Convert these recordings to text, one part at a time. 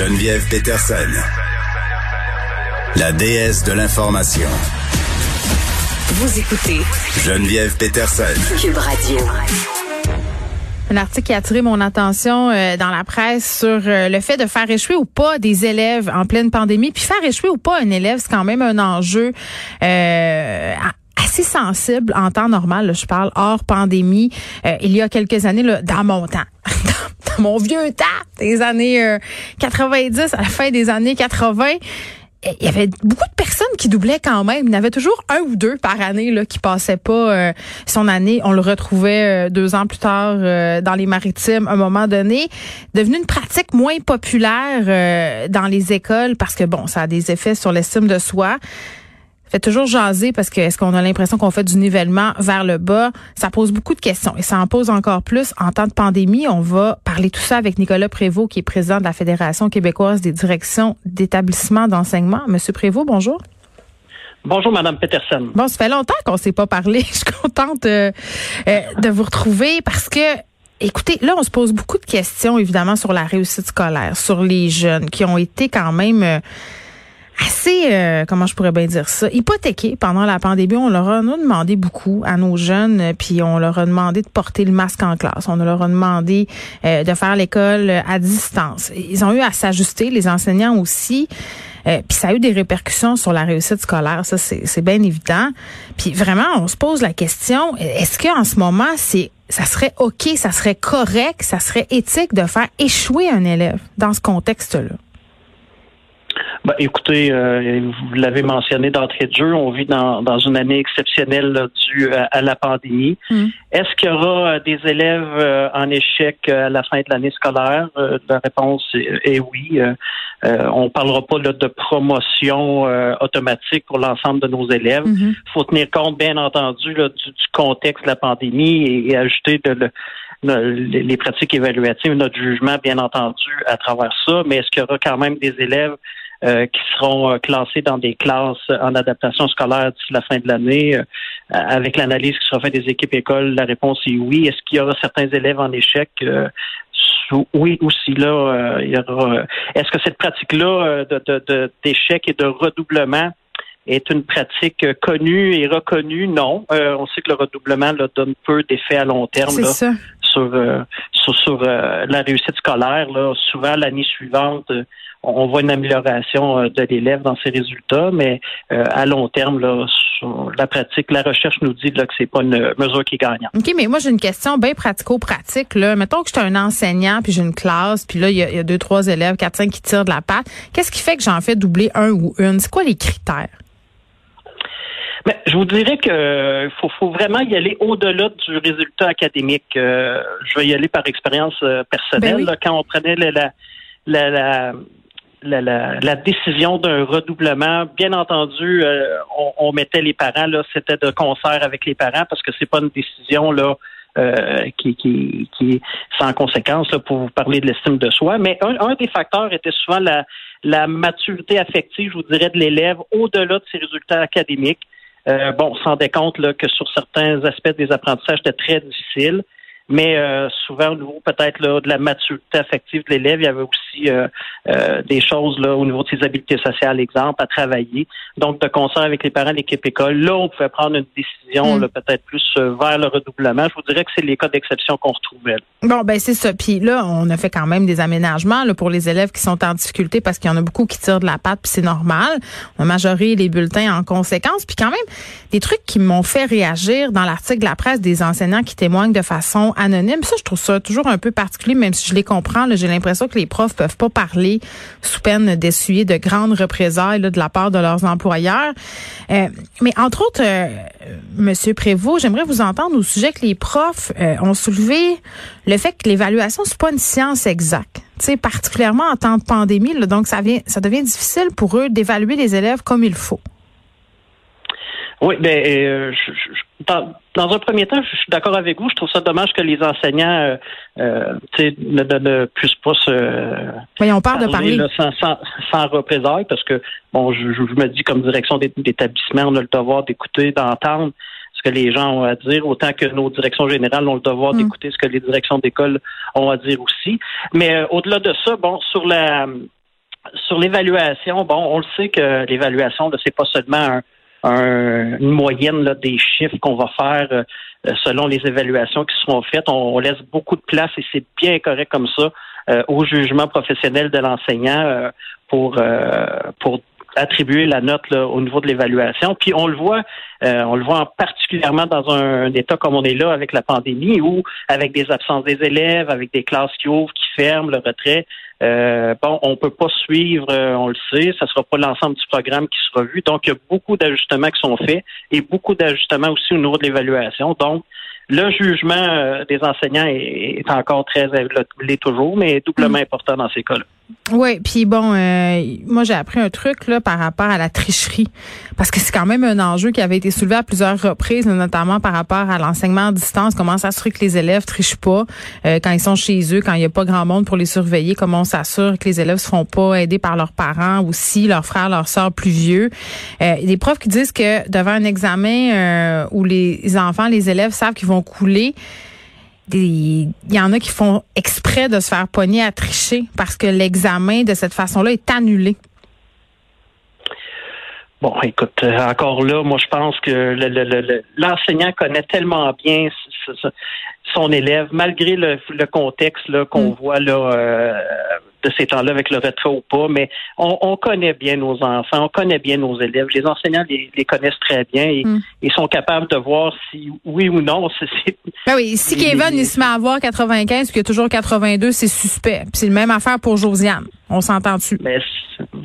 Geneviève Peterson, la déesse de l'information. Vous écoutez Geneviève Peterson. Cube Radio. Un article qui a attiré mon attention euh, dans la presse sur euh, le fait de faire échouer ou pas des élèves en pleine pandémie. Puis faire échouer ou pas un élève, c'est quand même un enjeu euh, assez sensible en temps normal. Là, je parle hors pandémie. il y a quelques années, là, dans mon temps, dans mon vieux temps, des années 90, à la fin des années 80 il y avait beaucoup de personnes qui doublaient quand même. Il y avait toujours un ou deux par année là, qui passaient pas euh, son année. On le retrouvait euh, deux ans plus tard euh, dans les maritimes à un moment donné. Devenu une pratique moins populaire dans les écoles parce que bon, ça a des effets sur l'estime de soi fait toujours jaser parce que est-ce qu'on a l'impression qu'on fait du nivellement vers le bas? Ça pose beaucoup de questions et ça en pose encore plus en temps de pandémie. On va parler tout ça avec Nicolas Prévost, qui est président de la Fédération québécoise des directions d'établissements d'enseignement. Monsieur Prévost, bonjour. Bonjour, Madame Peterson. Bon, ça fait longtemps qu'on ne s'est pas parlé. Je suis contente euh, euh, de vous retrouver parce que Écoutez, là, on se pose beaucoup de questions, évidemment, sur la réussite scolaire, sur les jeunes qui ont été quand même euh, assez, euh, comment je pourrais bien dire ça, hypothéqués pendant la pandémie. On leur a demandé beaucoup à nos jeunes, euh, puis on leur a demandé de porter le masque en classe. On leur a demandé euh, de faire l'école à distance. Ils ont eu à s'ajuster, les enseignants aussi. puis ça a eu des répercussions sur la réussite scolaire, ça c'est bien évident. Puis vraiment, on se pose la question est-ce qu'en ce moment c'est ça serait ok, ça serait correct, ça serait éthique de faire échouer un élève dans ce contexte-là? Ben, écoutez, euh, vous l'avez mentionné d'entrée de jeu, on vit dans, dans une année exceptionnelle due à, la pandémie. Mm. Est-ce qu'il y aura euh, des élèves euh, en échec à la fin de l'année scolaire? la réponse est, oui. on ne parlera pas de promotion automatique pour l'ensemble de nos élèves. Il mm-hmm. faut tenir compte, bien entendu, du, contexte de la pandémie et, ajouter de, les pratiques évaluatives, notre jugement, bien entendu, à travers ça. Mais est-ce qu'il y aura quand même des élèves euh, qui seront euh, classés dans des classes en adaptation scolaire d'ici la fin de l'année. Euh, avec l'analyse qui sera faite des équipes écoles, la réponse est oui. Est-ce qu'il y aura certains élèves en échec? oui, aussi là, il y aura. Est-ce que cette pratique-là de, d'échec et de redoublement est une pratique connue et reconnue? Non. on sait que le redoublement là, donne peu d'effets à long terme là, sur, sur, sur la réussite scolaire. Là. Souvent, l'année suivante, on voit une amélioration euh, de l'élève dans ses résultats, mais euh, à long terme, là, sur la pratique, la recherche nous dit là, que c'est pas une mesure qui est gagnante. OK, mais moi j'ai une question bien pratico-pratique. Là. Mettons que je suis un enseignant, puis j'ai une classe, puis là, il y, a deux, trois élèves, quatre, cinq qui tirent de la patte. Qu'est-ce qui fait que j'en fais doubler un ou une? C'est quoi les critères? Mais je vous dirais que faut, faut vraiment y aller au-delà du résultat académique. Euh, je vais y aller par expérience personnelle. Ben quand on prenait la, la, la la, la, décision d'un redoublement, bien entendu, euh, on, mettait les parents là, c'était de concert avec les parents parce que c'est pas une décision là euh, qui, qui, qui est sans conséquence là, pour vous parler de l'estime de soi. Mais un, des facteurs était souvent la, la maturité affective, je vous dirais, de l'élève au-delà de ses résultats académiques. Euh, bon, on s'en compte là, que sur certains aspects des apprentissages, c'était très difficile. Mais euh, souvent au niveau peut-être de la maturité affective de l'élève, il y avait aussi euh, euh, des choses là au niveau de ses habiletés sociales, exemple, à travailler. Donc, de concert avec les parents, l'équipe école, là, on pouvait prendre une décision mm. peut-être plus vers le redoublement. Je vous dirais que c'est les cas d'exception qu'on retrouvait. Bon, ben c'est ça. Puis là, on a fait quand même des aménagements là, pour les élèves qui sont en difficulté parce qu'il y en a beaucoup qui tirent de la patte, puis c'est normal. On a majoré les bulletins en conséquence. Puis quand même, des trucs qui m'ont fait réagir dans l'article de la presse des enseignants qui témoignent de façon anonyme. Ça, je trouve ça toujours un peu particulier, même si je les comprends. J'ai l'impression que les profs peuvent pas parler sous peine d'essuyer de grandes représailles de la part de leurs employeurs. Euh, mais entre autres, euh, Monsieur Prévost, j'aimerais vous entendre au sujet que les profs euh, ont soulevé le fait que l'évaluation c'est pas une science exacte. sais, particulièrement en temps de pandémie, donc ça, vient, ça devient difficile pour eux d'évaluer les élèves comme il faut. Oui, ben, euh, je, dans, un premier temps, je suis d'accord avec vous. Je trouve ça dommage que les enseignants euh, euh ne, ne, ne, puissent pas se. Oui, on parle de parler. sans, sans, sans représailles, parce que, bon, je, je me dis, comme direction d'établissement, on a le devoir d'écouter, d'entendre ce que les gens ont à dire, autant que nos directions générales ont le devoir mm. d'écouter ce que les directions d'école ont à dire aussi. Mais euh, au-delà de ça, bon, sur la sur l'évaluation, bon, on le sait que l'évaluation, c'est pas seulement une moyenne là, des chiffres qu'on va faire euh, selon les évaluations qui seront faites. On, laisse beaucoup de place et c'est bien correct comme ça euh, au jugement professionnel de l'enseignant euh, pour pour attribuer la note au niveau de l'évaluation. Puis on le voit, on le voit particulièrement dans un, état comme on est là avec la pandémie, ou avec des absences des élèves, avec des classes qui ouvrent, qui ferment, le retrait. Euh, bon, on peut pas suivre, euh, on le sait, ça sera pas l'ensemble du programme qui sera vu. Donc, il y a beaucoup d'ajustements qui sont faits et beaucoup d'ajustements aussi au niveau de l'évaluation. Donc, le jugement euh, des enseignants est, encore très, l'est toujours, mais doublement mm. important dans ces cas-là. Oui, puis bon, euh, moi j'ai appris un truc là par rapport à la tricherie, parce que c'est quand même un enjeu qui avait été soulevé à plusieurs reprises, notamment par rapport à l'enseignement à distance. Comment s'assurer que les élèves trichent pas euh, quand ils sont chez eux, quand il n'y a pas grand monde pour les surveiller. Comment on s'assure que les élèves se font pas aider par leurs parents ou si leurs frères, leurs sœurs plus vieux. Euh, des profs qui disent que devant un examen euh, où les enfants, les élèves savent qu'ils vont couler il y en a qui font exprès de se faire pogner à tricher parce que l'examen de cette façon-là est annulé. Bon, écoute, euh, encore là, moi je pense que l'enseignant connaît tellement bien son élève, malgré le, contexte qu'on mm. voit là euh, de ces temps-là avec le retrait ou pas, mais on, connaît bien nos enfants, on connaît bien nos élèves. Les enseignants les, connaissent très bien et mm. ils sont capables de voir si oui ou non. c'est ben oui, si Kevin il se met à avoir 95 puis qu'il y a toujours 82, c'est suspect. c'est le même affaire pour Josiane. On s'entend-tu?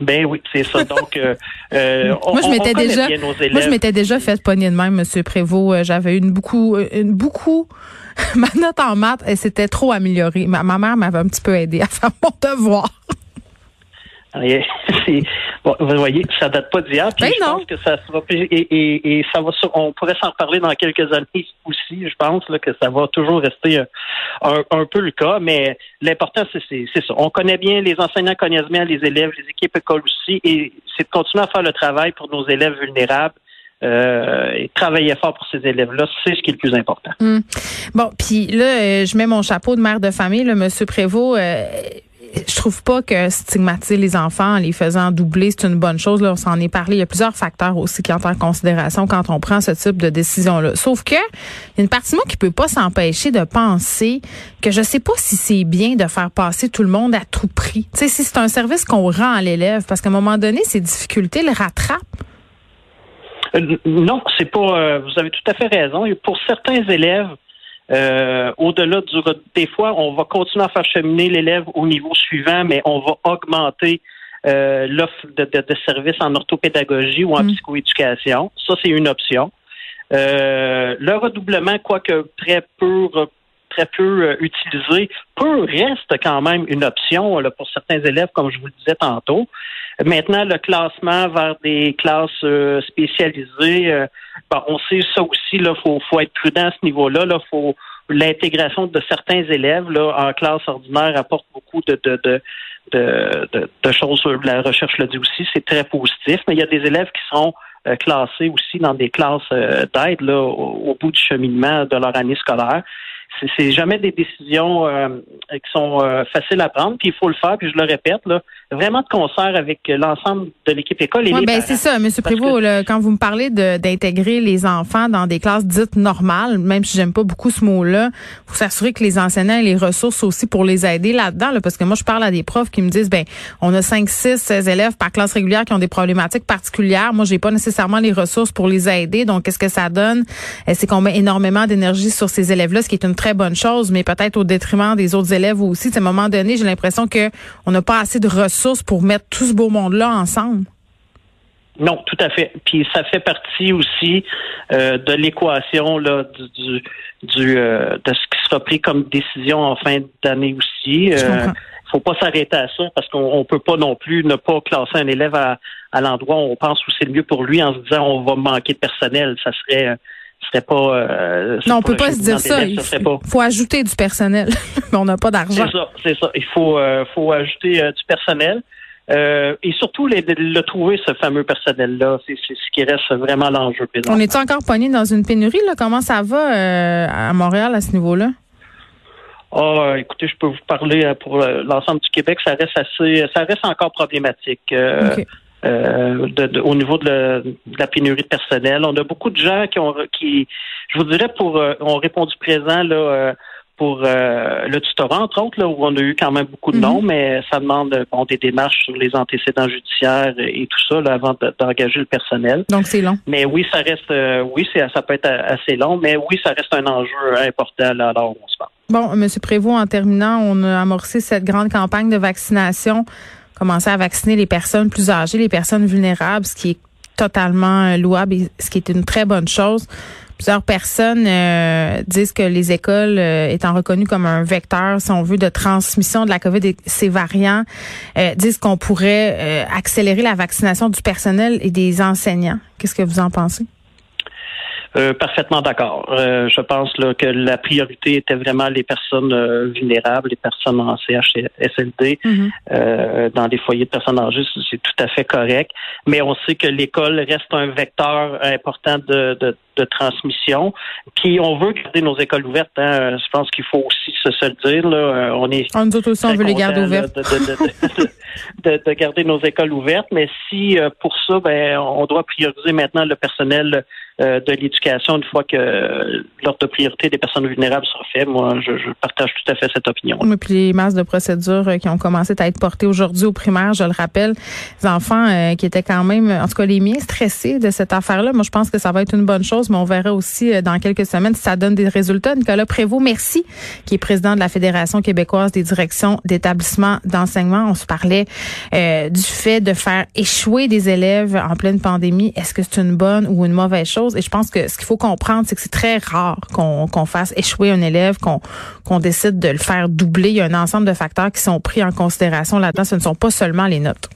Ben, oui, c'est ça. Donc, euh, euh moi, je m'étais déjà, moi, je m'étais déjà fait pogner de même, Monsieur Prévost. Euh, j'avais une beaucoup, une beaucoup ma note en maths, elle s'était trop améliorée. Ma, mère m'avait un petit peu aidé à faire mon devoir. bon, vous voyez, ça date pas d'hier. Puis ben je pense que ça sera et, et, ça va on pourrait s'en parler dans quelques années aussi. Je pense là, que ça va toujours rester euh, un, un peu le cas, mais l'important c'est ça. On connaît bien les enseignants connaissent bien les élèves, les équipes écoles aussi, et c'est de continuer à faire le travail pour nos élèves vulnérables euh, et travailler fort pour ces élèves-là, c'est ce qui est le plus important. Hum. Bon, puis là, euh, je mets mon chapeau de mère de famille, le Monsieur Prévost. Euh, je trouve pas que stigmatiser les enfants en les faisant doubler, c'est une bonne chose. Là, on s'en est parlé. Il y a plusieurs facteurs aussi qui entrent en considération quand on prend ce type de décision-là. Sauf que, il y a une partie de moi qui peut pas s'empêcher de penser que je sais pas si c'est bien de faire passer tout le monde à tout prix. Tu sais, si c'est un service qu'on rend à l'élève, parce qu'à un moment donné, ces difficultés le rattrapent. Euh, non, c'est pas. Euh, vous avez tout à fait raison. Pour certains élèves, euh, au-delà du des fois, on va continuer à faire cheminer l'élève au niveau suivant, mais on va augmenter l'offre de, de, services en orthopédagogie ou en mm. psychoéducation. Ça, c'est une option. le redoublement, quoique très peu très peu utilisé, peu reste quand même une option là, pour certains élèves, comme je vous le disais tantôt. Maintenant, le classement vers des classes euh, spécialisées, euh, on sait ça aussi, là, faut, faut être prudent à ce niveau-là. Là, faut l'intégration de certains élèves là, en classe ordinaire apporte beaucoup de, de, de de, choses, la recherche le dit aussi, c'est très positif, mais il y a des élèves qui seront euh, classés aussi dans des classes d'aide là, au, bout du cheminement de leur année scolaire c'est jamais des décisions euh, qui sont euh, faciles à prendre, puis il faut le faire, puis je le répète, là, vraiment de concert avec l'ensemble de l'équipe école et ouais, ben c'est ça, M. Prévost, quand vous me parlez d'intégrer les enfants dans des classes dites normales, même si j'aime pas beaucoup ce mot-là, faut s'assurer que les enseignants aient les ressources aussi pour les aider là-dedans, parce que moi, je parle à des profs qui me disent, ben, on a 5, 6, 16 élèves par classe régulière qui ont des problématiques particulières. Moi, j'ai pas nécessairement les ressources pour les aider, donc qu'est-ce que ça donne? Euh, c'est qu'on met énormément d'énergie sur ces élèves-là, ce qui est une très bonne chose, mais peut-être au détriment des autres élèves aussi. À un moment donné, j'ai l'impression que on n'a pas assez de ressources pour mettre tout ce beau monde-là ensemble. Non, tout à fait. Puis ça fait partie aussi euh, de l'équation là du, du, euh, de ce qui sera pris comme décision en fin d'année aussi. Il euh, faut pas s'arrêter à ça parce qu'on peut pas non plus ne pas classer un élève à, à l'endroit où on pense où c'est le mieux pour lui en se disant on va manquer de personnel. Ça serait serait pas. Euh, non, on peut pas se dire ça. Il faut ajouter du personnel, mais on n'a pas d'argent. C'est ça, c'est ça. Il faut, euh, faut ajouter euh, du personnel. et surtout, le trouver, ce fameux personnel-là, c'est ce qui reste vraiment l'enjeu. On est encore pogné dans une pénurie? Là? Comment ça va à Montréal à ce niveau-là? Ah, écoutez, je peux vous parler pour l'ensemble du Québec, ça reste assez, ça reste encore problématique. Au niveau de, la pénurie de personnel, on a beaucoup de gens qui ont, qui, je vous dirais, pour ont répondu présent là pour euh, le tutorat, entre autres, là, où on a eu quand même beaucoup de mhm. noms, mais ça demande bon, des démarches sur les antécédents judiciaires et tout ça là, avant d'engager le personnel. Donc c'est long. Mais oui, ça reste euh, oui, ça peut être assez long, mais oui, ça reste un enjeu important là, alors on se parle. Bon, M. Prévost, en terminant, on a amorcé cette grande campagne de vaccination, commencé à vacciner les personnes plus âgées, les personnes vulnérables, ce qui est totalement louable et ce qui est une très bonne chose. Plusieurs personnes euh, disent que les écoles euh, étant reconnues comme un vecteur, si on veut, de transmission de la COVID et ses variants, euh, disent qu'on pourrait accélérer la vaccination du personnel et des enseignants. Qu'est-ce que vous en pensez? Euh, parfaitement d'accord. Euh, je pense là, que la priorité était vraiment les personnes euh, vulnérables, les personnes en CHSLD, mm-hmm. dans des foyers de personnes âgées, c'est tout à fait correct. Mais on sait que l'école reste un vecteur important de, de, de, transmission. Puis on veut garder nos écoles ouvertes. Hein. Je pense qu'il faut aussi se, se le dire. Là. On est. On nous aussi, on veut les garder ouvertes. De, de, garder nos écoles ouvertes. Mais si pour ça, ben, on doit prioriser maintenant le personnel euh, de l'éducation une fois que l'ordre de priorité des personnes vulnérables sera fait. Moi, je, partage tout à fait cette opinion. Oui, puis les masses de procédures euh, qui ont commencé à être portées aujourd'hui au primaire, je le rappelle, les enfants euh, qui étaient quand même, en tout cas les miens, stressés de cette affaire-là. Moi, je pense que ça va être une bonne chose, mais on verra aussi dans quelques semaines si ça donne des résultats. Nicolas Prévost, merci, qui est président de la Fédération québécoise des directions d'établissements d'enseignement. On se parlait du fait de faire échouer des élèves en pleine pandémie. Est-ce que c'est une bonne ou une mauvaise chose? Et je pense que ce qu'il faut comprendre, c'est que c'est très rare qu'on fasse échouer un élève, qu'on décide de le faire doubler. Il y a un ensemble de facteurs qui sont pris en considération là-dedans. Ce ne sont pas seulement les notes.